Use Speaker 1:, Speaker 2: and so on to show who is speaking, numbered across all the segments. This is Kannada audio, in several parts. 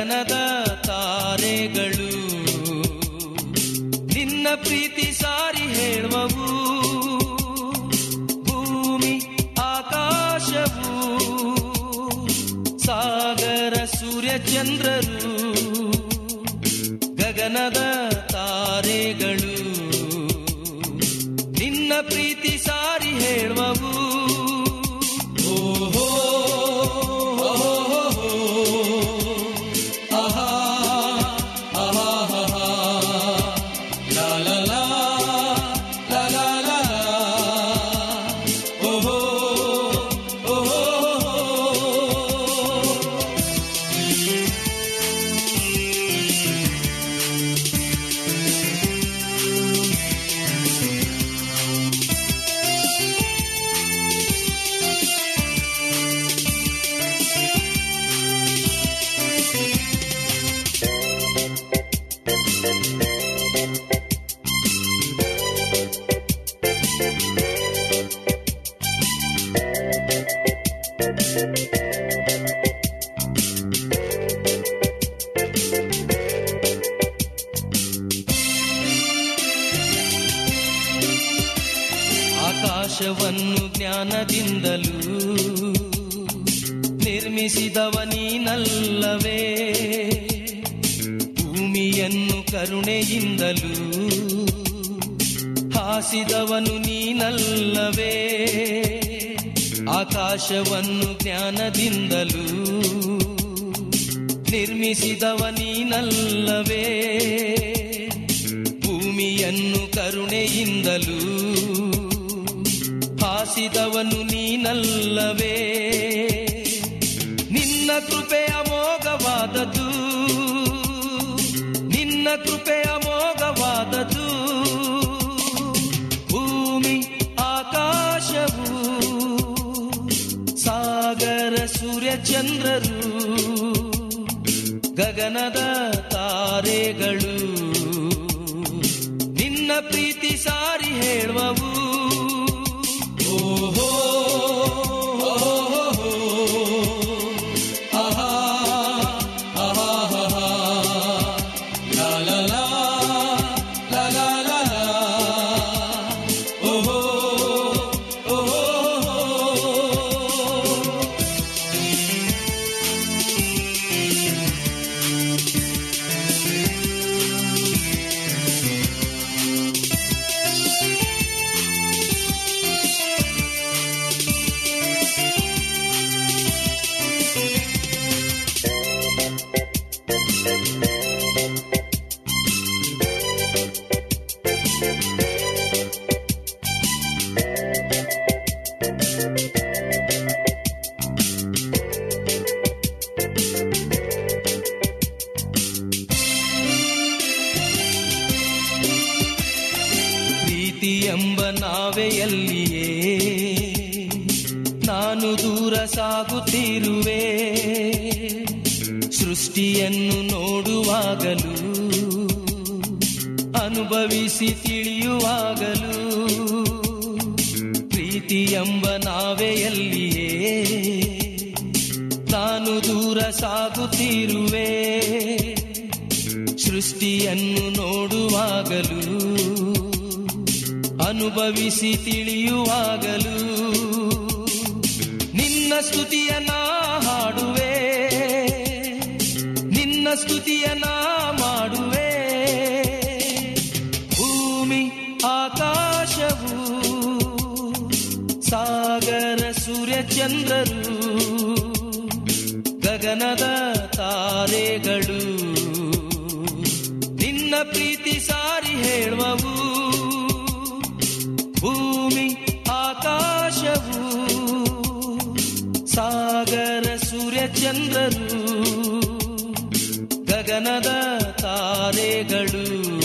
Speaker 1: ಗಗನದ ತಾರೆಗಳು. ನಿನ್ನ ಪ್ರೀತಿ ಸಾರಿ ಹೇಳುವವು. ಭೂಮಿ, ಆಕಾಶವು. ಸಾಗರ, ಸೂರ್ಯ, ಚಂದ್ರರು. ಗಗನದ ತಾರೆಗಳು. ನಿನ್ನ ಪ್ರೀತಿ ಸಾರಿ ಹೇಳುವವು. ಆಕಾಶವನ್ನು ಜ್ಞಾನದಿಂದಲೂ ನಿರ್ಮಿಸಿದವ ನೀನಲ್ಲವೇ? ಚಂದ್ರರು ಗಗನದ ತಾರೆಗಳು. ಅನುಭವಿಸಿ ತಿಳಿಯುವಾಗಲೂ ಪ್ರೀತಿ ಎಂಬ ನಾವೆಯಲ್ಲಿಯೇ. ನಾನು ದೂರ ಸಾಗುತ್ತಿರುವೆ. ಸೃಷ್ಟಿಯನ್ನು ನೋಡುವಾಗಲೂ, ಅನುಭವಿಸಿ ತಿಳಿಯುವಾಗಲೂ. ನಿನ್ನ ಸ್ತುತಿಯ ನಾ ಚಂದ್ರರು ಗಗನದ ತಾರೆಗಳು. ನಿನ್ನ ಪ್ರೀತಿ ಸಾರಿ ಹೇಳುವವು ಭೂಮಿ ಆಕಾಶವು. ಸಾಗರ ಸೂರ್ಯ ಚಂದ್ರರು ಗಗನದ ತಾರೆಗಳು.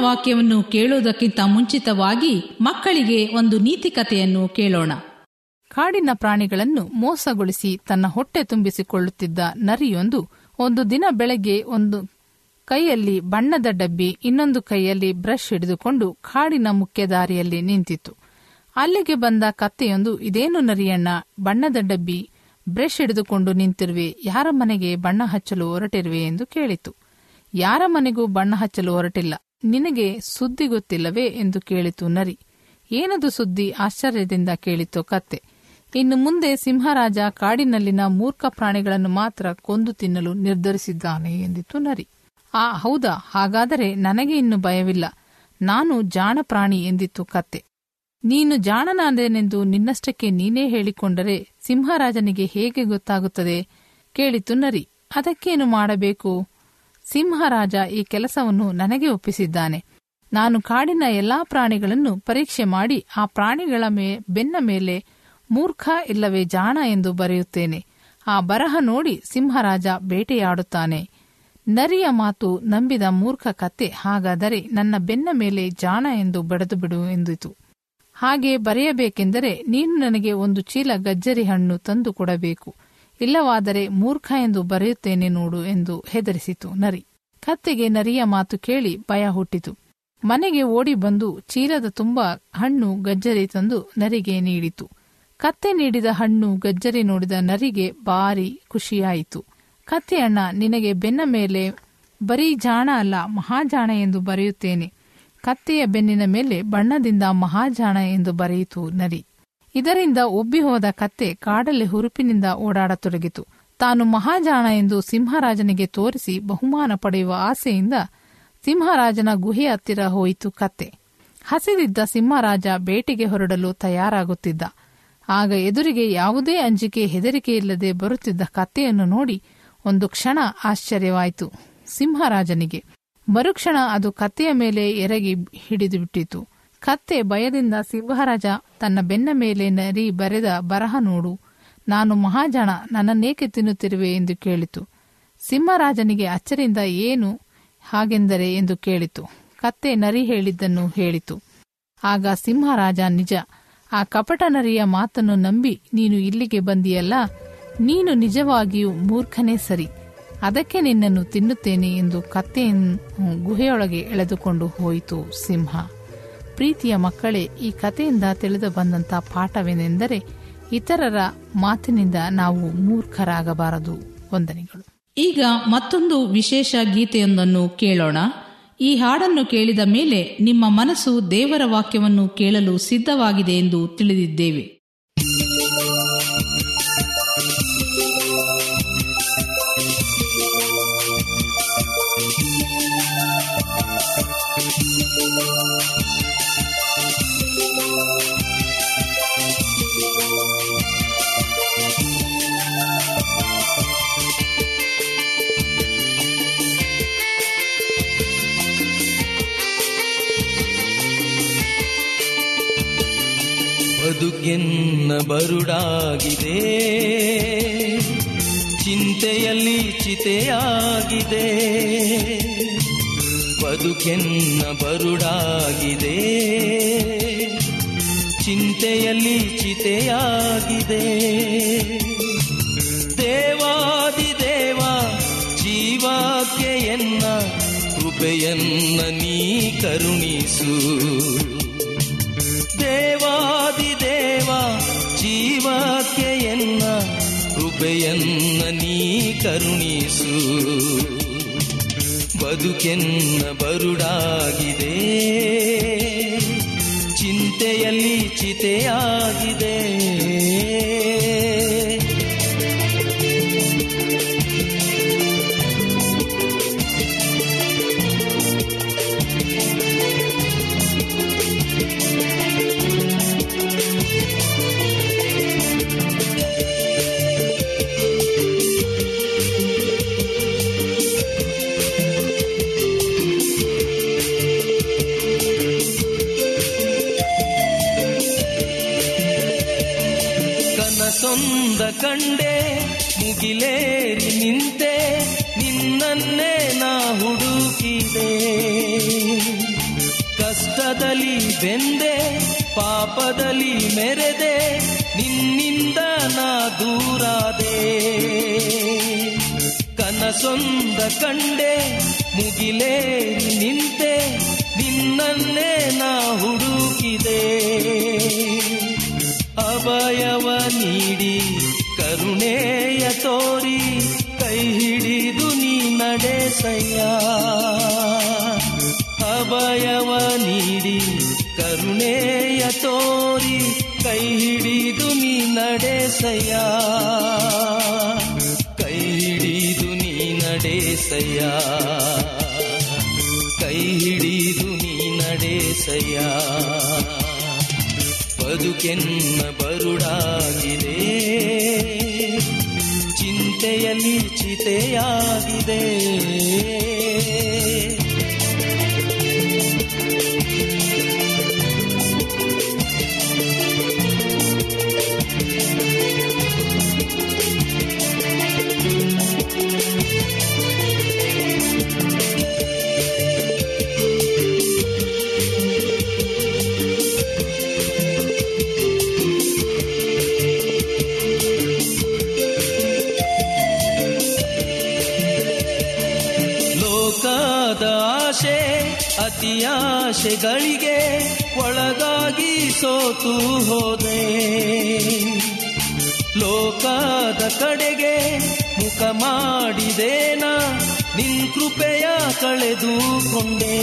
Speaker 2: ವಾಕ್ಯವನ್ನು ಕೇಳುವುದಕ್ಕಿಂತ ಮುಂಚಿತವಾಗಿ ಮಕ್ಕಳಿಗೆ ಒಂದು ನೀತಿ ಕಥೆಯನ್ನು ಕೇಳೋಣ.
Speaker 3: ಕಾಡಿನ ಪ್ರಾಣಿಗಳನ್ನು ಮೋಸಗೊಳಿಸಿ ತನ್ನ ಹೊಟ್ಟೆ ತುಂಬಿಸಿಕೊಳ್ಳುತ್ತಿದ್ದ ನರಿಯೊಂದು ಒಂದು ದಿನ ಬೆಳಗ್ಗೆ ಒಂದು ಕೈಯಲ್ಲಿ ಬಣ್ಣದ ಡಬ್ಬಿ, ಇನ್ನೊಂದು ಕೈಯಲ್ಲಿ ಬ್ರಷ್ ಹಿಡಿದುಕೊಂಡು ಕಾಡಿನ ಮುಖ್ಯ ದಾರಿಯಲ್ಲಿ ನಿಂತಿತು ಅಲ್ಲಿಗೆ ಬಂದ ಕತ್ತೆಯೊಂದು, ಇದೇನು ನರಿಯಣ್ಣ, ಬಣ್ಣದ ಡಬ್ಬಿ, ಬ್ರಷ್ ಹಿಡಿದುಕೊಂಡು ನಿಂತಿರುವೆ, ಯಾರ ಮನೆಗೆ ಬಣ್ಣ ಹಚ್ಚಲು ಹೊರಟಿರುವೆ? ಎಂದು ಕೇಳಿತು ಯಾರ ಮನೆಗೂ ಬಣ್ಣ ಹಚ್ಚಲು ಹೊರಟಿಲ್ಲ. ನಿನಗೆ ಸುದ್ದಿ ಗೊತ್ತಿಲ್ಲವೇ ಎಂದು ಕೇಳಿತು ನರಿ. ಏನದು ಸುದ್ದಿ? ಆಶ್ಚರ್ಯದಿಂದ ಕೇಳಿತು ಕತ್ತೆ. ಇನ್ನು ಮುಂದೆ ಸಿಂಹರಾಜ ಕಾಡಿನಲ್ಲಿನ ಮೂರ್ಖ ಪ್ರಾಣಿಗಳನ್ನು ಮಾತ್ರ ಕೊಂದು ತಿನ್ನಲು ನಿರ್ಧರಿಸಿದ್ದಾನೆ ಎಂದಿತು ನರಿ. ಆ, ಹೌದಾ? ಹಾಗಾದರೆ ನನಗೆ ಇನ್ನು ಭಯವಿಲ್ಲ. ನಾನು ಜಾಣ ಪ್ರಾಣಿ ಎಂದಿತ್ತು ಕತ್ತೆ. ನೀನು ಜಾಣನಾದೇನೆಂದು ನಿನ್ನಷ್ಟಕ್ಕೆ ನೀನೇ ಹೇಳಿಕೊಂಡರೆ ಸಿಂಹರಾಜನಿಗೆ ಹೇಗೆ ಗೊತ್ತಾಗುತ್ತದೆ? ಕೇಳಿತು ನರಿ. ಅದಕ್ಕೇನು ಮಾಡಬೇಕು? ಸಿಂಹರಾಜ ಈ ಕೆಲಸವನ್ನು ನನಗೆ ಒಪ್ಪಿಸಿದ್ದಾನೆ. ನಾನು ಕಾಡಿನ ಎಲ್ಲಾ ಪ್ರಾಣಿಗಳನ್ನು ಪರೀಕ್ಷೆ ಮಾಡಿ ಆ ಪ್ರಾಣಿಗಳ ಮೇ, ಬೆನ್ನ ಮೇಲೆ ಮೂರ್ಖ ಇಲ್ಲವೇ ಜಾಣ ಎಂದು ಬರೆಯುತ್ತೇನೆ. ಆ ಬರಹ ನೋಡಿ ಸಿಂಹರಾಜ ಬೇಟೆಯಾಡುತ್ತಾನೆ. ನರಿಯ ಮಾತು ನಂಬಿದ ಮೂರ್ಖ ಕತ್ತೆ ಹಾಗಾದರೆ ನನ್ನ ಬೆನ್ನ ಮೇಲೆ ಜಾಣ ಎಂದು ಬಡದು ಬಿಡು ಎಂದಿತು. ಹಾಗೆ ಬರೆಯಬೇಕೆಂದರೆ ನೀನು ನನಗೆ ಒಂದು ಚೀಲ ಗಜ್ಜರಿ ಹಣ್ಣು ತಂದು ಕೊಡಬೇಕು. ಇಲ್ಲವಾದರೆ ಮೂರ್ಖ ಎಂದು ಬರೆಯುತ್ತೇನೆ ನೋಡು ಎಂದು ಹೆದರಿಸಿತು ನರಿ. ಕತ್ತೆಗೆ ನರಿಯ ಮಾತು ಕೇಳಿ ಭಯ ಹುಟ್ಟಿತು. ಮನೆಗೆ ಓಡಿ ಬಂದು ಚೀಲದ ತುಂಬ ಹಣ್ಣು ಗಜ್ಜರಿ ತಂದು ನರಿಗೆ ನೀಡಿತು. ಕತ್ತೆ ನೀಡಿದ ಹಣ್ಣು ಗಜ್ಜರಿ ನೋಡಿದ ನರಿಗೆ ಭಾರಿ ಖುಷಿಯಾಯಿತು. ಕತ್ತೆಯಣ್ಣ ನಿನಗೆ ಬೆನ್ನ ಮೇಲೆ ಬರೀ ಜಾಣ ಅಲ್ಲ, ಮಹಾಜಾಣ ಎಂದು ಬರೆಯುತ್ತೇನೆ. ಕತ್ತೆಯ ಬೆನ್ನಿನ ಮೇಲೆ ಬಣ್ಣದಿಂದ ಮಹಾಜಾಣ ಎಂದು ಬರೆಯಿತು ನರಿ. ಇದರಿಂದ ಒಬ್ಬಿಹೋದ ಕತ್ತೆ ಕಾಡಲ್ಲಿ ಹುರುಪಿನಿಂದ ಓಡಾಡತೊಡಗಿತು. ತಾನು ಮಹಾಜಾಣ ಎಂದು ಸಿಂಹರಾಜನಿಗೆ ತೋರಿಸಿ ಬಹುಮಾನ ಪಡೆಯುವ ಆಸೆಯಿಂದ ಸಿಂಹರಾಜನ ಗುಹೆ ಹತ್ತಿರ ಹೋಯಿತು ಕತ್ತೆ. ಹಸಿದಿದ್ದ ಸಿಂಹರಾಜ ಬೇಟೆಗೆ ಹೊರಡಲು ತಯಾರಾಗುತ್ತಿದ್ದ. ಆಗ ಎದುರಿಗೆ ಯಾವುದೇ ಅಂಜಿಕೆ ಹೆದರಿಕೆಯಿಲ್ಲದೆ ಬರುತ್ತಿದ್ದ ಕತ್ತೆಯನ್ನು ನೋಡಿ ಒಂದು ಕ್ಷಣ ಆಶ್ಚರ್ಯವಾಯಿತು ಸಿಂಹರಾಜನಿಗೆ. ಮರುಕ್ಷಣ ಅದು ಕತ್ತೆಯ ಮೇಲೆ ಎರಗಿ ಹಿಡಿದು ಬಿಟ್ಟಿತು. ಕತ್ತೆ ಭಯದಿಂದ ಸಿಂಹರಾಜ ತನ್ನ ಬೆನ್ನ ಮೇಲೆ ನರಿ ಬರೆದ ಬರಹ ನೋಡು. ನಾನು ಮಹಾಜನ ನನ್ನನ್ನೇಕೆ ತಿನ್ನುತ್ತಿರುವೆ ಎಂದು ಕೇಳಿತು. ಸಿಂಹರಾಜನಿಗೆ ಅಚ್ಚರಿಂದ ಏನು ಹಾಗೆಂದರೆ ಎಂದು ಕೇಳಿತು. ಕತ್ತೆ ನರಿ ಹೇಳಿದ್ದನ್ನು ಹೇಳಿತು. ಆಗ ಸಿಂಹರಾಜ ನಿಜ, ಆ ಕಪಟ ನರಿಯ ಮಾತನ್ನು ನಂಬಿ ನೀನು ಇಲ್ಲಿಗೆ ಬಂದಿಯಲ್ಲ, ನೀನು ನಿಜವಾಗಿಯೂ ಮೂರ್ಖನೇ ಸರಿ. ಅದಕ್ಕೆ ನಿನ್ನನ್ನು ತಿನ್ನುತ್ತೇನೆ ಎಂದು ಕತ್ತೆಯನ್ನು ಗುಹೆಯೊಳಗೆ ಎಳೆದುಕೊಂಡು ಹೋಯಿತು ಸಿಂಹ. ಪ್ರೀತಿಯ ಮಕ್ಕಳೇ, ಈ ಕಥೆಯಿಂದ ತಿಳಿದು ಬಂದಂತ ಪಾಠವೇನೆಂದರೆ, ಇತರರ ಮಾತಿನಿಂದ ನಾವು ಮೂರ್ಖರಾಗಬಾರದು. ವಂದನೆಗಳು.
Speaker 2: ಈಗ ಮತ್ತೊಂದು ವಿಶೇಷ ಗೀತೆಯೊಂದನ್ನು ಕೇಳೋಣ. ಈ ಹಾಡನ್ನು ಕೇಳಿದ ಮೇಲೆ ನಿಮ್ಮ ಮನಸ್ಸು ದೇವರ ವಾಕ್ಯವನ್ನು ಕೇಳಲು ಸಿದ್ಧವಾಗಿದೆ ಎಂದು ತಿಳಿದಿದ್ದೇವೆ ಿ.
Speaker 1: ಬದುಕೆನ್ನ ಬರುಡಾಗಿದೆ. ಚಿಂತೆಯಲ್ಲಿ ಚಿತೆಯಾಗಿದೆ. ಬದುಕೆನ್ನ ಬರುಡಾಗಿದೆ. ಚಿಂತೆಯಲ್ಲಿ ಚಿತೆಯಾಗಿದೆ. ದೇವಾದಿ ದೇವ ಜೀವಕ್ಕೆ ಎನ್ನ ಕೃಪೆಯನ್ನ ನೀ ಕರುಣಿಸು. ದೇವ ಜೀವಕ್ಕೆ ಎನ್ನ ಕೃಪೆಯನ್ನ ನೀ ಕರುಣಿಸು. ಬದುಕೆನ್ನ ಬರುಡಾಗಿದೆ. ಚಿಂತೆಯಲ್ಲಿ ಚಿತೆಯಾಗಿದೆ. ಕಂಡೆ, ಮುಗಿಲೇರಿ ನಿಂತೆ, ನಿನ್ನನ್ನೇ ನಾ ಹುಡುಕಿದೆ. ಕಷ್ಟದಲ್ಲಿ ಬೆಂದೆ, ಪಾಪದಲ್ಲಿ ಮೆರೆದೆ, ನಿನ್ನಿಂದ ನಾ ದೂರಾದೆ. ಕನಸೊಂದ ಕಂಡೆ, ಮುಗಿಲೇರಿ ನಿಂತೆ, ನಿನ್ನನ್ನೇ ನಾ ಹುಡುಕಿದೆ. ಅಭಯವ ನೀಡಿ ಕರುಣೆಯ ತೋರಿ ಕೈ ಹಿಡಿದು ನೀ ನಡೆಸಯ್ಯ ಅಭಯವ ನೀಡಿ ಕರುಣೆಯ ತೋರಿ ಕೈ ಹಿಡಿದು ನೀ ನಡೆಸಯ್ಯ ಕೈ ಹಿಡಿದು ನೀ ನಡೆಸಯ್ಯ ಕೈ ಹಿಡಿದು ನೀ ನಡೆಸಯ್ಯ ಬದುಕೆನ್ನ ಬರುಡಾಗಿದೆ. ಚಿಂತೆಯಲ್ಲಿ ಚಿತೆಯಾಗಿದೆ. ಅತಿಯಾಶೆಗಳಿಗೆ ಒಳಗಾಗಿ ಸೋತು ಹೋದೆ. ಲೋಕದ ಕಡೆಗೆ ಮುಖ ಮಾಡಿದೇನ ನಿನ್ ಕೃಪೆಯ ಕಳೆದುಕೊಂಡೆ.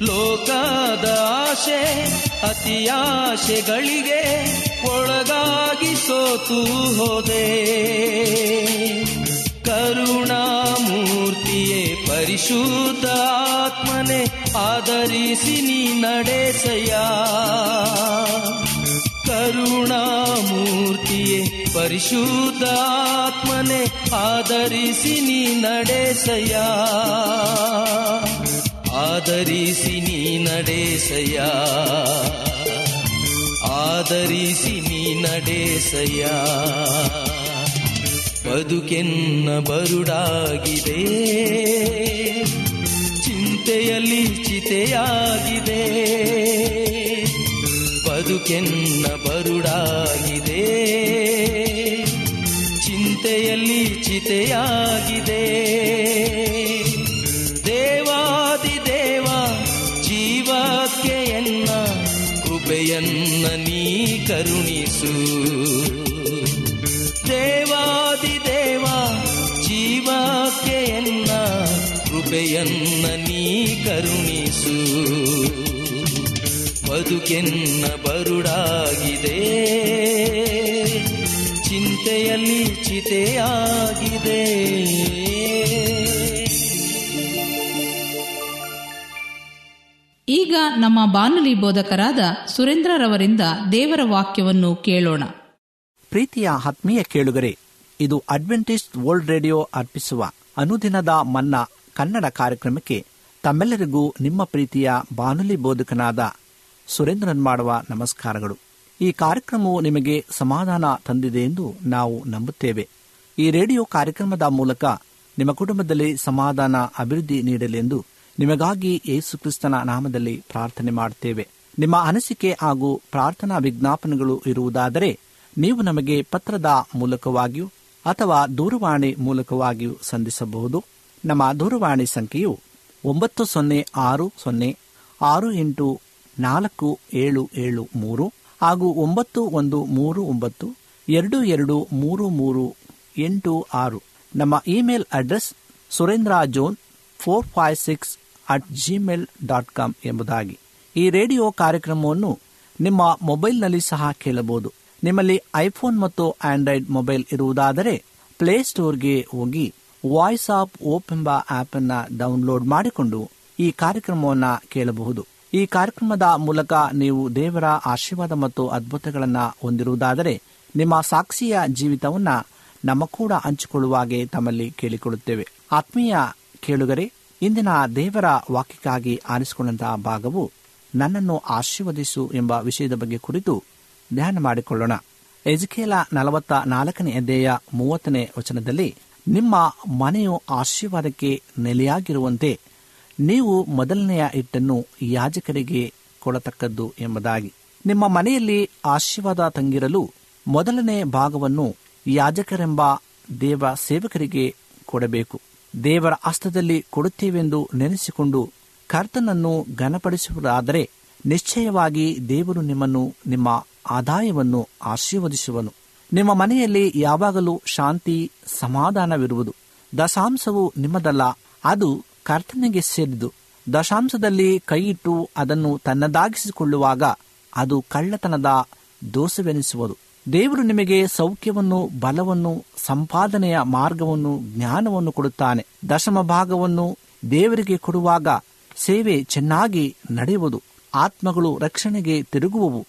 Speaker 1: ಲೋಕದ ಆಶೆ ಅತಿಯಾಶೆಗಳಿಗೆ ಒಳಗಾಗಿ ಸೋತು ಹೋದೆ. ಕರುಣಾಮೂರ್ತಿಯೇ ಪರಿಶುದ್ಧ ಆತ್ಮನೆ ಆಧರಿಸಿ ನೀ ನಡೆಸಯ ಕರುಣಾಮೂರ್ತಿಯೇ ಪರಿಶುದ್ಧ ಆತ್ಮನೆ ಆಧರಿಸಿ ನೀ ನಡೆಸಯ ಆಧರಿಸಿ ನೀ ನಡೆಸಯ ಆಧರಿಸಿ ನೀ ನಡೆಸಯ್ಯ. ಬದುಕೆನ್ನ ಬರುಡಾಗಿದೆ. ಚಿಂತೆಯಲ್ಲಿ ಚಿತೆಯಾಗಿದೆ. ಬದುಕೆನ್ನ ಬರುಡಾಗಿದೆ. ಚಿಂತೆಯಲ್ಲಿ ಚಿತೆಯಾಗಿದೆ. ದೇವಾದಿ ದೇವ, ಜೀವಕ್ಕೆ ಎನ್ನ ಕೃಪೆಯನ್ನ ನೀ ಕರುಣಿಸು ಬದುಕೆನ್ನ ಬರುಡಾಗಿದೆ. ಚಿಂತೆಯಲ್ಲಿ ಚಿತೆಯಾಗಿದೆ.
Speaker 2: ಈಗ ನಮ್ಮ ಬಾನುಲಿ ಬೋಧಕರಾದ ಸುರೇಂದ್ರರವರಿಂದ ದೇವರ ವಾಕ್ಯವನ್ನು ಕೇಳೋಣ.
Speaker 4: ಪ್ರೀತಿಯ ಆತ್ಮೀಯ ಕೇಳುಗರೆ ಇದು ಅಡ್ವೆಂಟಿಸ್ಟ್ ವರ್ಲ್ಡ್ ರೇಡಿಯೋ ಅರ್ಪಿಸುವ ಅನುದಿನದ ಮನ್ನಾ ಕನ್ನಡ ಕಾರ್ಯಕ್ರಮಕ್ಕೆ ತಮ್ಮೆಲ್ಲರಿಗೂ ನಿಮ್ಮ ಪ್ರೀತಿಯ ಬಾನುಲಿ ಬೋಧಕನಾದ ಸುರೇಂದ್ರನ್ ಮಾಡುವ ನಮಸ್ಕಾರಗಳು. ಈ ಕಾರ್ಯಕ್ರಮವು ನಿಮಗೆ ಸಮಾಧಾನ ತಂದಿದೆ ಎಂದು ನಾವು ನಂಬುತ್ತೇವೆ. ಈ ರೇಡಿಯೋ ಕಾರ್ಯಕ್ರಮದ ಮೂಲಕ ನಿಮ್ಮ ಕುಟುಂಬದಲ್ಲಿ ಸಮಾಧಾನ, ಅಭಿವೃದ್ಧಿ ನೀಡಲೆಂದು ನಿಮಗಾಗಿ ಯೇಸು ಕ್ರಿಸ್ತನ ನಾಮದಲ್ಲಿ ಪ್ರಾರ್ಥನೆ ಮಾಡುತ್ತೇವೆ ನಿಮ್ಮ ಅನಿಸಿಕೆ ಹಾಗೂ ಪ್ರಾರ್ಥನಾ ವಿಜ್ಞಾಪನೆಗಳು ಇರುವುದಾದರೆ ನೀವು ನಮಗೆ ಪತ್ರದ ಮೂಲಕವಾಗಿಯೂ ಅಥವಾ ದೂರವಾಣಿ ಮೂಲಕವಾಗಿಯೂ ಸಂಧಿಸಬಹುದು. ನಮ್ಮ ದೂರವಾಣಿ ಸಂಖ್ಯೆಯು ಒಂಬತ್ತು ಸೊನ್ನೆ ಆರು ಸೊನ್ನೆ ಆರು ಎಂಟು ನಾಲ್ಕು, ಏಳು ಏಳು, ಮೂರು ಹಾಗೂ ಒಂಬತ್ತು, ಒಂದು, ಮೂರು, ಒಂಬತ್ತು, ಎರಡು ಎರಡು, ಮೂರು ಮೂರು, ಎಂಟು, ಆರು. ನಮ್ಮ email address Surendra zone four five six at Gmail dot com ಎಂಬುದಾಗಿ. ಈ ರೇಡಿಯೋ ಕಾರ್ಯಕ್ರಮವನ್ನು ನಿಮ್ಮ ಮೊಬೈಲ್ನಲ್ಲಿ ಸಹ ಕೇಳಬಹುದು. ನಿಮ್ಮಲ್ಲಿ ಐಫೋನ್ ಮತ್ತು ಆಂಡ್ರಾಯ್ಡ್ ಮೊಬೈಲ್ ಇರುವುದಾದರೆ ಪ್ಲೇಸ್ಟೋರ್ಗೆ ಹೋಗಿ ವಾಯ್ಸ್ ಆಫ್ ಓಪ್ ಎಂಬ ಆಪ್ ಅನ್ನು ಡೌನ್ಲೋಡ್ ಮಾಡಿಕೊಂಡು ಈ ಕಾರ್ಯಕ್ರಮವನ್ನು ಕೇಳಬಹುದು. ಈ ಕಾರ್ಯಕ್ರಮದ ಮೂಲಕ ನೀವು ದೇವರ ಆಶೀರ್ವಾದ ಮತ್ತು ಅದ್ಭುತಗಳನ್ನು ಹೊಂದಿರುವುದಾದರೆ ನಿಮ್ಮ ಸಾಕ್ಷಿಯ ಜೀವಿತವನ್ನ ನಮ್ಮ ಕೂಡ ಹಂಚಿಕೊಳ್ಳುವಾಗೆ ತಮ್ಮಲ್ಲಿ ಕೇಳಿಕೊಳ್ಳುತ್ತೇವೆ. ಆತ್ಮೀಯ ಕೇಳುಗರೆ, ಇಂದಿನ ದೇವರ ವಾಕ್ಯಕ್ಕಾಗಿ ಆರಿಸಿಕೊಂಡಂತಹ ಭಾಗವು ನನ್ನನ್ನು ಆಶೀರ್ವದಿಸು ಎಂಬ ವಿಷಯದ ಬಗ್ಗೆ ಕುರಿತು ಧ್ಯಾನ ಮಾಡಿಕೊಳ್ಳೋಣ. ಎಜಕೇಲ ನಲವತ್ತ ನಾಲ್ಕನೇ ಅಧ್ಯಾಯ ಮೂವತ್ತನೇ ವಚನದಲ್ಲಿ, ನಿಮ್ಮ ಮನೆಯು ಆಶೀರ್ವಾದಕ್ಕೆ ನೆಲೆಯಾಗಿರುವಂತೆ ನೀವು ಮೊದಲನೆಯ ಹಿಟ್ಟನ್ನು ಯಾಜಕರಿಗೆ ಕೊಡತಕ್ಕದ್ದು ಎಂಬುದಾಗಿ. ನಿಮ್ಮ ಮನೆಯಲ್ಲಿ ಆಶೀರ್ವಾದ ತಂಗಿರಲು ಮೊದಲನೇ ಭಾಗವನ್ನು ಯಾಜಕರೆಂಬ ದೇವ ಸೇವಕರಿಗೆ ಕೊಡಬೇಕು. ದೇವರ ಹಸ್ತದಲ್ಲಿ ಕೊಡುತ್ತೇವೆಂದು ನೆನೆಸಿಕೊಂಡು ಕರ್ತನನ್ನು ಘನಪಡಿಸುವುದಾದರೆ ನಿಶ್ಚಯವಾಗಿ ದೇವರು ನಿಮ್ಮನ್ನು ನಿಮ್ಮ ಆದಾಯವನ್ನು ಆಶೀರ್ವದಿಸುವನು. ನಿಮ್ಮ ಮನೆಯಲ್ಲಿ ಯಾವಾಗಲೂ ಶಾಂತಿ ಸಮಾಧಾನವಿರುವುದು. ದಶಾಂಶವು ನಿಮ್ಮದಲ್ಲ, ಅದು ಕರ್ತನಿಗೆ ಸೇರಿದು ದಶಾಂಶದಲ್ಲಿ ಕೈಯಿಟ್ಟು ಅದನ್ನು ತನ್ನದಾಗಿಸಿಕೊಳ್ಳುವಾಗ ಅದು ಕಳ್ಳತನದ ದೋಷವೆನಿಸುವುದು. ದೇವರು ನಿಮಗೆ ಸೌಖ್ಯವನ್ನು, ಬಲವನ್ನು, ಸಂಪಾದನೆಯ ಮಾರ್ಗವನ್ನು, ಜ್ಞಾನವನ್ನು ಕೊಡುತ್ತಾನೆ. ದಶಮ ಭಾಗವನ್ನು ದೇವರಿಗೆ ಕೊಡುವಾಗ ಸೇವೆ ಚೆನ್ನಾಗಿ ನಡೆಯುವುದು. ಆತ್ಮಗಳು ರಕ್ಷಣೆಗೆ ತಿರುಗುವವು.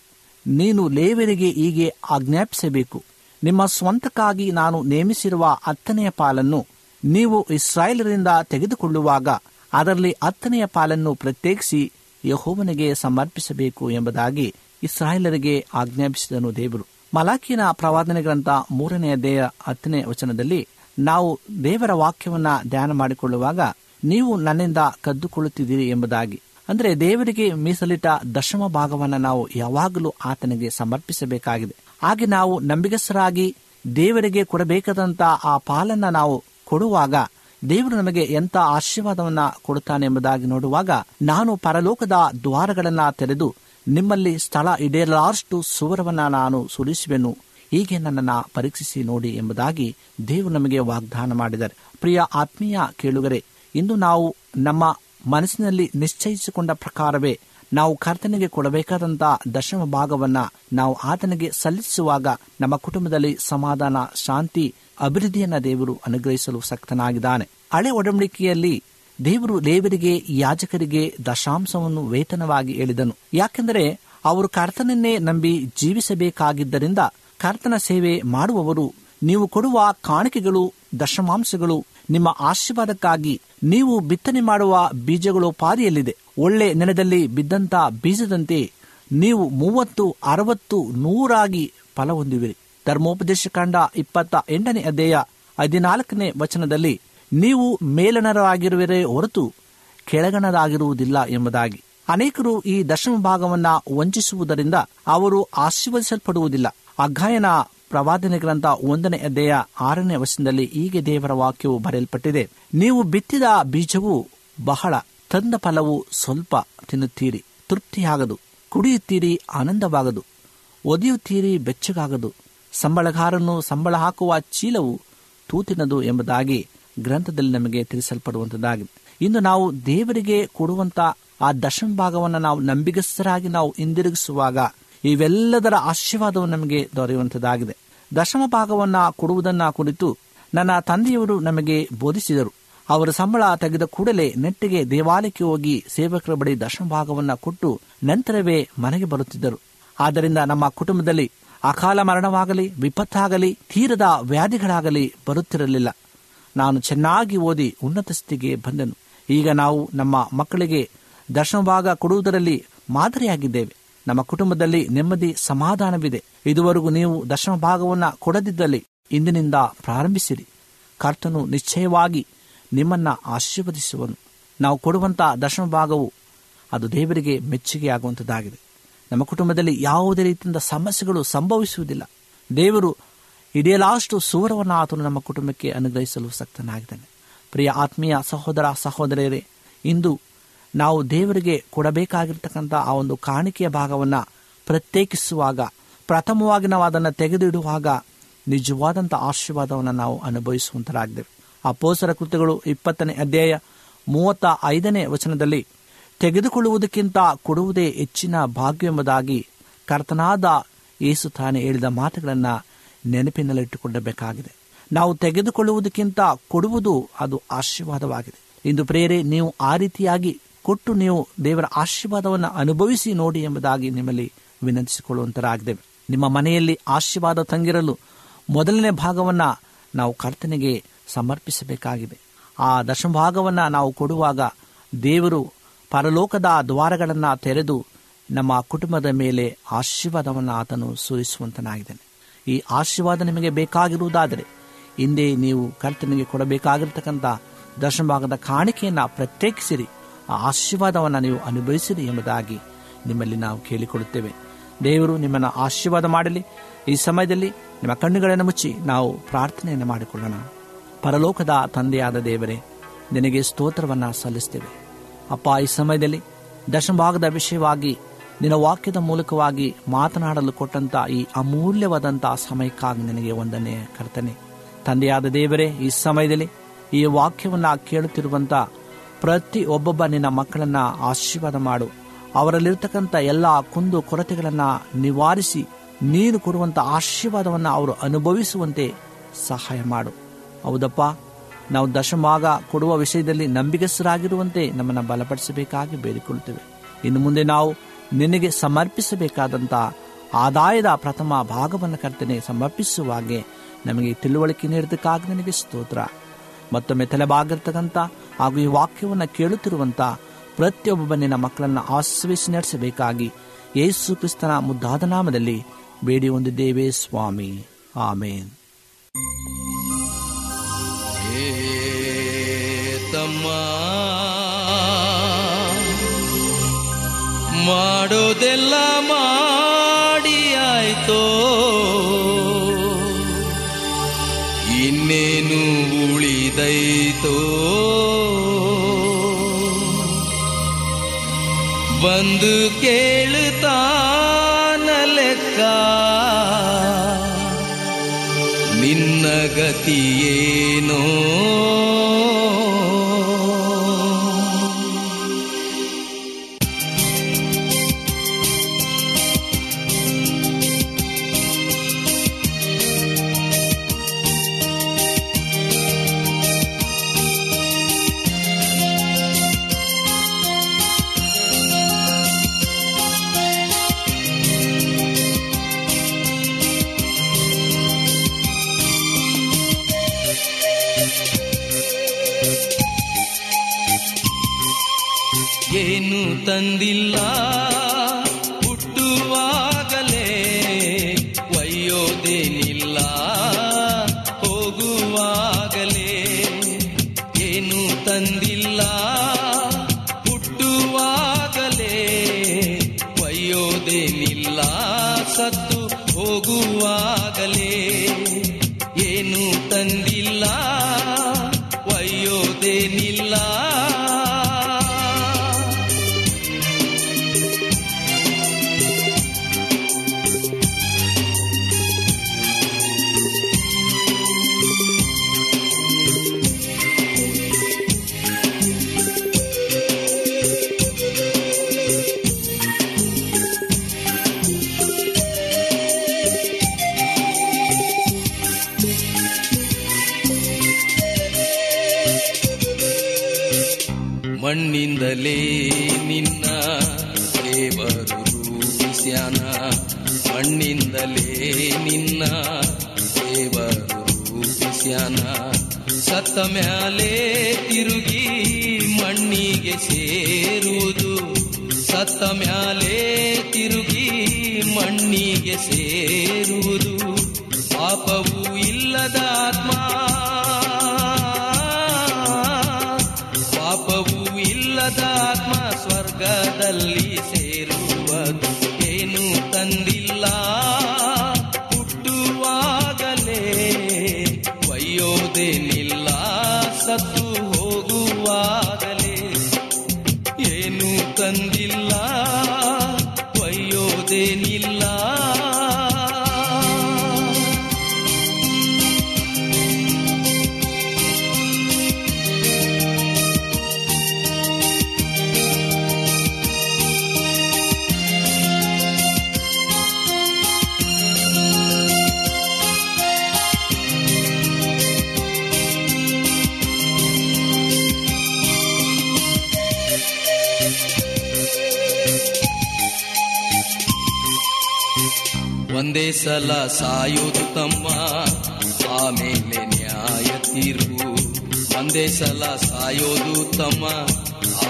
Speaker 4: ನೀನು ಲೇವರಿಗೆ ಹೀಗೆ ಆಜ್ಞಾಪಿಸಬೇಕು. ನಿಮ್ಮ ಸ್ವಂತಕ್ಕಾಗಿ ನಾನು ನೇಮಿಸಿರುವ ಹತ್ತನೆಯ ಪಾಲನ್ನು ನೀವು ಇಸ್ರಾಯೇಲರಿಂದ ತೆಗೆದುಕೊಳ್ಳುವಾಗ ಅದರಲ್ಲಿ ಹತ್ತನೆಯ ಪಾಲನ್ನು ಪ್ರತ್ಯೇಕಿಸಿ ಯಹೋವನಿಗೆ ಸಮರ್ಪಿಸಬೇಕು ಎಂಬುದಾಗಿ ಇಸ್ರಾಯೇಲರಿಗೆ ಆಜ್ಞಾಪಿಸಿದನು ದೇವರು. ಮಲಾಕಿನ ಪ್ರವಾದನೆ ಗ್ರಂಥ ಮೂರನೆಯ ದೇಹ ಹತ್ತನೇ ವಚನದಲ್ಲಿ ನಾವು ದೇವರ ವಾಕ್ಯವನ್ನ ಧ್ಯಾನ ಮಾಡಿಕೊಳ್ಳುವಾಗ ನೀವು ನನ್ನಿಂದ ಕದ್ದುಕೊಳ್ಳುತ್ತಿದ್ದೀರಿ ಎಂಬುದಾಗಿ. ಅಂದರೆ ದೇವರಿಗೆ ಮೀಸಲಿಟ್ಟ ದಶಮ ಭಾಗವನ್ನು ನಾವು ಯಾವಾಗಲೂ ಆತನಿಗೆ ಸಮರ್ಪಿಸಬೇಕಾಗಿದೆ. ಹಾಗೆ ನಾವು ನಂಬಿಗಸ್ತರಾಗಿ ದೇವರಿಗೆ ಕೊಡಬೇಕಾದಂತ ಆ ಪಾಲನ್ನು ನಾವು ಕೊಡುವಾಗ ದೇವರು ನಮಗೆ ಎಂಥ ಆಶೀರ್ವಾದವನ್ನ ಕೊಡುತ್ತಾನೆ ಎಂಬುದಾಗಿ ನೋಡುವಾಗ ನಾನು ಪರಲೋಕದ ದ್ವಾರಗಳನ್ನ ತೆರೆದು ನಿಮ್ಮಲ್ಲಿ ಸ್ಥಳ ಇಡೇಲಾರಷ್ಟು ಸುವರವನ್ನ ನಾನು ಸುರಿಸುವೆನು. ಹೀಗೆ ನನ್ನನ್ನು ಪರೀಕ್ಷಿಸಿ ನೋಡಿ ಎಂಬುದಾಗಿ ದೇವರು ನಮಗೆ ವಾಗ್ದಾನ ಮಾಡಿದರು ಪ್ರಿಯ ಆತ್ಮೀಯ ಕೇಳುಗರೆ, ಇಂದು ನಾವು ನಮ್ಮ ಮನಸ್ಸಿನಲ್ಲಿ ನಿಶ್ಚಯಿಸಿಕೊಂಡ ಪ್ರಕಾರವೇ ನಾವು ಕರ್ತನಿಗೆ ಕೊಡಬೇಕಾದಂತ ದಶಮ ಭಾಗವನ್ನ ನಾವು ಆತನಿಗೆ ಸಲ್ಲಿಸುವಾಗ ನಮ್ಮ ಕುಟುಂಬದಲ್ಲಿ ಸಮಾಧಾನ, ಶಾಂತಿ, ಅಭಿವೃದ್ಧಿಯನ್ನ ದೇವರು ಅನುಗ್ರಹಿಸಲು ಸಕ್ತನಾಗಿದ್ದಾನೆ. ಹಳೆ ಒಡಂಬಡಿಕೆಯಲ್ಲಿ ದೇವರು ಲೇವರಿಗೆ, ಯಾಜಕರಿಗೆ ದಶಾಂಶವನ್ನು ವೇತನವಾಗಿ ಹೇಳಿದನು. ಯಾಕೆಂದರೆ ಅವರು ಕರ್ತನನ್ನೇ ನಂಬಿ ಜೀವಿಸಬೇಕಾಗಿದ್ದರಿಂದ ಕರ್ತನ ಸೇವೆ ಮಾಡುವವರು ನೀವು ಕೊಡುವ ಕಾಣಿಕೆಗಳು, ದಶಮಾಂಶಗಳು ನಿಮ್ಮ ಆಶೀರ್ವಾದಕ್ಕಾಗಿ ನೀವು ಬಿತ್ತನೆ ಮಾಡುವ ಬೀಜಗಳು ಪಾರಿಯಲ್ಲಿದೆ ಒಳ್ಳೆ ನೆಲದಲ್ಲಿ ಬಿದ್ದಂತ ಬೀಜದಂತೆ ನೀವು ಮೂವತ್ತು, ಅರವತ್ತು, ನೂರಾಗಿ ಫಲ ಹೊಂದುವಿರಿ ಧರ್ಮೋಪದೇಶ ಕಾಂಡ ಇಪ್ಪತ್ತ ಎಂಟನೇ ಅಧ್ಯಾಯ ಹದಿನಾಲ್ಕನೇ ವಚನದಲ್ಲಿ ನೀವು ಮೇಲನರಾಗಿರುವರೇ ಹೊರತು ಕೆಳಗಣರಾಗಿರುವುದಿಲ್ಲ ಎಂಬುದಾಗಿ. ಅನೇಕರು ಈ ದಶಮ ಭಾಗವನ್ನ ವಂಚಿಸುವುದರಿಂದ ಅವರು ಆಶೀರ್ವದಿಸಲ್ಪಡುವುದಿಲ್ಲ. ಅಗ್ಗಾಯನ ಪ್ರವಾದನೆ ಗ್ರಂಥ ಒಂದನೇ ಅಧ್ಯಾಯ ಆರನೇ ವಚನದಲ್ಲಿ ಹೀಗೆ ದೇವರ ವಾಕ್ಯವು ಬರೆಯಲ್ಪಟ್ಟಿದೆ. ನೀವು ಬಿತ್ತಿದ ಬೀಜವು ಬಹಳ ತಂದ ಫಲವು ಸ್ವಲ್ಪ ತಿನ್ನುತ್ತೀರಿ, ತೃಪ್ತಿಯಾಗದು, ಕುಡಿಯುತ್ತೀರಿ, ಆನಂದವಾಗದು, ಒದೆಯುತ್ತೀರಿ, ಬೆಚ್ಚಗಾಗದು. ಸಂಬಳಗಾರನು ಸಂಬಳ ಹಾಕುವ ಚೀಲವು ತೂತಿನದು ಎಂಬುದಾಗಿ ಗ್ರಂಥದಲ್ಲಿ ನಮಗೆ ತಿಳಿಸಲ್ಪಡುವಂಥದ್ದಾಗಿದೆ ಇಂದು ನಾವು ದೇವರಿಗೆ ಕೊಡುವಂತ ಆ ದಶಮ ಭಾಗವನ್ನು ನಾವು ನಂಬಿಗಸ್ತರಾಗಿ ನಾವು ಹಿಂದಿರುಗಿಸುವಾಗ ಇವೆಲ್ಲದರ ಆಶೀರ್ವಾದವು ನಮಗೆ ದೊರೆಯುವಂತದ್ದಾಗಿದೆ ದಶಮ ಭಾಗವನ್ನ ಕೊಡುವುದನ್ನ ಕುರಿತು ನನ್ನ ತಂದೆಯವರು ನಮಗೆ ಬೋಧಿಸಿದರು. ಅವರ ಸಂಬಳ ತೆಗೆದ ಕೂಡಲೇ ನೆಟ್ಟಿಗೆ ದೇವಾಲಯಕ್ಕೆ ಹೋಗಿ ಸೇವಕರ ಬಳಿ ದರ್ಶನ ಭಾಗವನ್ನು ಕೊಟ್ಟು ನಂತರವೇ ಮನೆಗೆ ಬರುತ್ತಿದ್ದರು. ಆದ್ದರಿಂದ ನಮ್ಮ ಕುಟುಂಬದಲ್ಲಿ ಅಕಾಲ ಮರಣವಾಗಲಿ, ವಿಪತ್ತಾಗಲಿ, ತೀರದ ವ್ಯಾಧಿಗಳಾಗಲಿ ಬರುತ್ತಿರಲಿಲ್ಲ. ನಾನು ಚೆನ್ನಾಗಿ ಓದಿ ಉನ್ನತ ಸ್ಥಿತಿಗೆ ಬಂದೆನು. ಈಗ ನಾವು ನಮ್ಮ ಮಕ್ಕಳಿಗೆ ದರ್ಶನ ಭಾಗ ಕೊಡುವುದರಲ್ಲಿ ಮಾದರಿಯಾಗಿದ್ದೇವೆ. ನಮ್ಮ ಕುಟುಂಬದಲ್ಲಿ ನೆಮ್ಮದಿ, ಸಮಾಧಾನವಿದೆ. ಇದುವರೆಗೂ ನೀವು ದರ್ಶನ ಭಾಗವನ್ನು ಕೊಡದಿದ್ದಲ್ಲಿ ಇಂದಿನಿಂದ ಪ್ರಾರಂಭಿಸಿರಿ. ಕರ್ತನು ನಿಶ್ಚಯವಾಗಿ ನಿಮ್ಮನ್ನ ಆಶೀರ್ವದಿಸುವನು. ನಾವು ಕೊಡುವಂಥ ದಶಮ ಭಾಗವು ಅದು ದೇವರಿಗೆ ಮೆಚ್ಚುಗೆಯಾಗುವಂಥದ್ದಾಗಿದೆ. ನಮ್ಮ ಕುಟುಂಬದಲ್ಲಿ ಯಾವುದೇ ರೀತಿಯಿಂದ ಸಮಸ್ಯೆಗಳು ಸಂಭವಿಸುವುದಿಲ್ಲ. ದೇವರು ಇಡೀಲಾಷ್ಟು ಸೂರವನ್ನು ಆತನು ನಮ್ಮ ಕುಟುಂಬಕ್ಕೆ ಅನುಗ್ರಹಿಸಲು ಸಕ್ತನಾಗಿದ್ದಾನೆ. ಪ್ರಿಯ ಆತ್ಮೀಯ ಸಹೋದರ, ಸಹೋದರಿಯರೇ, ಇಂದು ನಾವು ದೇವರಿಗೆ ಕೊಡಬೇಕಾಗಿರ್ತಕ್ಕಂಥ ಆ ಒಂದು ಕಾಣಿಕೆಯ ಭಾಗವನ್ನು ಪ್ರತ್ಯೇಕಿಸುವಾಗ, ಪ್ರಥಮವಾಗಿ ನಾವು ಅದನ್ನು ತೆಗೆದಿಡುವಾಗ ನಿಜವಾದಂಥ ಆಶೀರ್ವಾದವನ್ನು ನಾವು ಅನುಭವಿಸುವಂತರಾಗಿದ್ದೇವೆ. ಆ ಪೋಸರ ಕೃತ್ಯಗಳು ಇಪ್ಪತ್ತನೇ ಅಧ್ಯಾಯ ಮೂವತ್ತ ಐದನೇ ವಚನದಲ್ಲಿ, ತೆಗೆದುಕೊಳ್ಳುವುದಕ್ಕಿಂತ ಕೊಡುವುದೇ ಹೆಚ್ಚಿನ ಭಾಗ್ಯವೆಂಬುದಾಗಿ ಕರ್ತನಾದ ಯೇಸು ತಾನೇ ಹೇಳಿದ ಮಾತುಗಳನ್ನು ನೆನಪಿನಲ್ಲಿಟ್ಟುಕೊಳ್ಳಬೇಕಾಗಿದೆ. ನಾವು ತೆಗೆದುಕೊಳ್ಳುವುದಕ್ಕಿಂತ ಕೊಡುವುದು ಅದು ಆಶೀರ್ವಾದವಾಗಿದೆ. ಇಂದು ಪ್ರೇರೆ ನೀವು ಆ ರೀತಿಯಾಗಿ ಕೊಟ್ಟು ನೀವು ದೇವರ ಆಶೀರ್ವಾದವನ್ನು ಅನುಭವಿಸಿ ನೋಡಿ ಎಂಬುದಾಗಿ ನಿಮ್ಮಲ್ಲಿ ವಿನಂತಿಸಿಕೊಳ್ಳುವಂತರಾಗಿದ್ದೇವೆ. ನಿಮ್ಮ ಮನೆಯಲ್ಲಿ ಆಶೀರ್ವಾದ ತಂಗಿರಲು ಮೊದಲನೇ ಭಾಗವನ್ನು ನಾವು ಕರ್ತನಿಗೆ ಸಮರ್ಪಿಸಬೇಕಾಗಿದೆ ಆ ದಶಭಾಗವನ್ನು ನಾವು ಕೊಡುವಾಗ ದೇವರು ಪರಲೋಕದ ದ್ವಾರಗಳನ್ನು ತೆರೆದು ನಮ್ಮ ಕುಟುಂಬದ ಮೇಲೆ ಆಶೀರ್ವಾದವನ್ನು ಆತನು ಸೂರಿಸುವಂತನಾಗಿದ್ದಾನೆ ಈ ಆಶೀರ್ವಾದ ನಿಮಗೆ ಬೇಕಾಗಿರುವುದಾದರೆ ಹಿಂದೆ ನೀವು ಕರ್ತನಿಗೆ ಕೊಡಬೇಕಾಗಿರ್ತಕ್ಕಂಥ ದಶಭಾಗದ ಕಾಣಿಕೆಯನ್ನು ಪ್ರತ್ಯೇಕಿಸಿರಿ. ಆ ಆಶೀರ್ವಾದವನ್ನು ನೀವು ಅನುಭವಿಸಿರಿ ಎಂಬುದಾಗಿ ನಿಮ್ಮಲ್ಲಿ ನಾವು ಕೇಳಿಕೊಳ್ಳುತ್ತೇವೆ. ದೇವರು ನಿಮ್ಮನ್ನು ಆಶೀರ್ವಾದ ಮಾಡಲಿ. ಈ ಸಮಯದಲ್ಲಿ ನಿಮ್ಮ ಕಣ್ಣುಗಳನ್ನು ಮುಚ್ಚಿ ನಾವು ಪ್ರಾರ್ಥನೆಯನ್ನು ಮಾಡಿಕೊಳ್ಳೋಣ. ಪರಲೋಕದ ತಂದೆಯಾದ ದೇವರೇ, ನಿನಗೆ ಸ್ತೋತ್ರವನ್ನು ಸಲ್ಲಿಸ್ತೇವೆ ಅಪ್ಪ, ಈ ಸಮಯದಲ್ಲಿ ದಶಮಭಾಗದ ವಿಷಯವಾಗಿ ನಿನ್ನ ವಾಕ್ಯದ ಮೂಲಕವಾಗಿ ಮಾತನಾಡಲು ಕೊಟ್ಟಂತ ಈ ಅಮೂಲ್ಯವಾದಂಥ ಸಮಯಕ್ಕಾಗಿ ನಿನಗೆ ಒಂದನೇ ಕರ್ತನೆ. ತಂದೆಯಾದ ದೇವರೇ, ಈ ಸಮಯದಲ್ಲಿ ಈ ವಾಕ್ಯವನ್ನು ಕೇಳುತ್ತಿರುವಂಥ ಪ್ರತಿ ಒಬ್ಬೊಬ್ಬ ನಿನ್ನ ಮಕ್ಕಳನ್ನ ಆಶೀರ್ವಾದ ಮಾಡು. ಅವರಲ್ಲಿರ್ತಕ್ಕಂಥ ಎಲ್ಲ ಕುಂದು ಕೊರತೆಗಳನ್ನು ನಿವಾರಿಸಿ ನೀನು ಕೊಡುವಂಥ ಆಶೀರ್ವಾದವನ್ನು ಅವರು ಅನುಭವಿಸುವಂತೆ ಸಹಾಯ ಮಾಡು. ಹೌದಪ್ಪ. ನಾವು ದಶಮಾಗ ಕೊಡುವ ವಿಷಯದಲ್ಲಿ ನಂಬಿಕೆಸರಾಗಿರುವಂತೆ ನಮ್ಮನ್ನು ಬಲಪಡಿಸಬೇಕಾಗಿ ಬೇಡಿಕೊಳ್ಳುತ್ತೇವೆ. ಇನ್ನು ಮುಂದೆ ನಾವು ನಿನಗೆ ಸಮರ್ಪಿಸಬೇಕಾದಂಥ ಆದಾಯದ ಪ್ರಥಮ ಭಾಗವನ್ನು ಕರ್ತನೆ ಸಮರ್ಪಿಸುವಾಗೆ ನಮಗೆ ತಿಳುವಳಿಕೆ ನೀಡಿದಕ್ಕಾಗಿ ನಿನಗೆ ಸ್ತೋತ್ರ. ಮತ್ತೊಮ್ಮೆ ತಲೆಬಾಗಿರ್ತಕ್ಕಂಥ ಹಾಗೂ ಈ ವಾಕ್ಯವನ್ನು ಕೇಳುತ್ತಿರುವಂಥ ಪ್ರತಿಯೊಬ್ಬ ನಿನ್ನ ಮಕ್ಕಳನ್ನು ಆಶ್ರಯಿಸಿ ನಡೆಸಬೇಕಾಗಿ ಯೇಸು ಕ್ರಿಸ್ತನ ಮುದ್ದಾದ ನಾಮದಲ್ಲಿ ಬೇಡಿ ಹೊಂದಿದ್ದೇವೆ ಸ್ವಾಮಿ. ಆಮೇನ್.
Speaker 1: ತಮ್ಮ ಮಾಡೋದೆಲ್ಲ ಮಾಡಿ ಆಯ್ತೋ? ಇನ್ನೇನು ಉಳಿದೈತೋ? ಬಂದು ಕೇಳುತ್ತಾನ ಲೆಕ್ಕ? ನಿನ್ನ ಗತಿಯೇನೋ? ಮಣ್ಣಿಂದಲೇ ನಿನ್ನ ದೇವರು ರೂಪಿಸ್ಯಾನ. ಸತ್ತ ಮ್ಯಾಲೆ ತಿರುಗಿ ಮಣ್ಣಿಗೆ ಸೇರುವುದು. ಸತ್ತ ಮ್ಯಾಲೆ ತಿರುಗಿ ಮಣ್ಣಿಗೆ ಸೇರುವುದು. ಪಾಪವೂ ಇಲ್ಲದ ಆತ್ಮ. ಪಾಪವೂ ಇಲ್ಲದ ಆತ್ಮ ಸ್ವರ್ಗದಲ್ಲಿ ಸಲ ಸಾಯೋದು ತಮ್ಮ. ಆಮೇಲೆ ನ್ಯಾಯ ತೀರ್ಪು ಒಂದೇ ಸಲ ಸಾಯೋದು ತಮ್ಮ.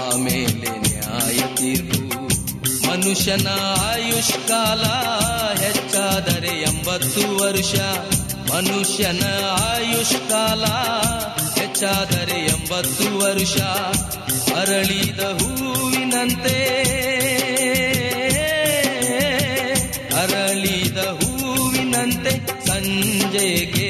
Speaker 1: ಆಮೇಲೆ ನ್ಯಾಯ ತೀರ್ಪು ಮನುಷ್ಯನ ಆಯುಷ್ ಕಾಲ ಹೆಚ್ಚಾದರೆ ಎಂಬತ್ತು ವರ್ಷ. ಮನುಷ್ಯನ ಆಯುಷ್ ಕಾಲ ಹೆಚ್ಚಾದರೆ ಎಂಬತ್ತು ವರ್ಷ. ಅರಳಿದ ಹೂವಿನಂತೆ ಸಂಜೆಗೆ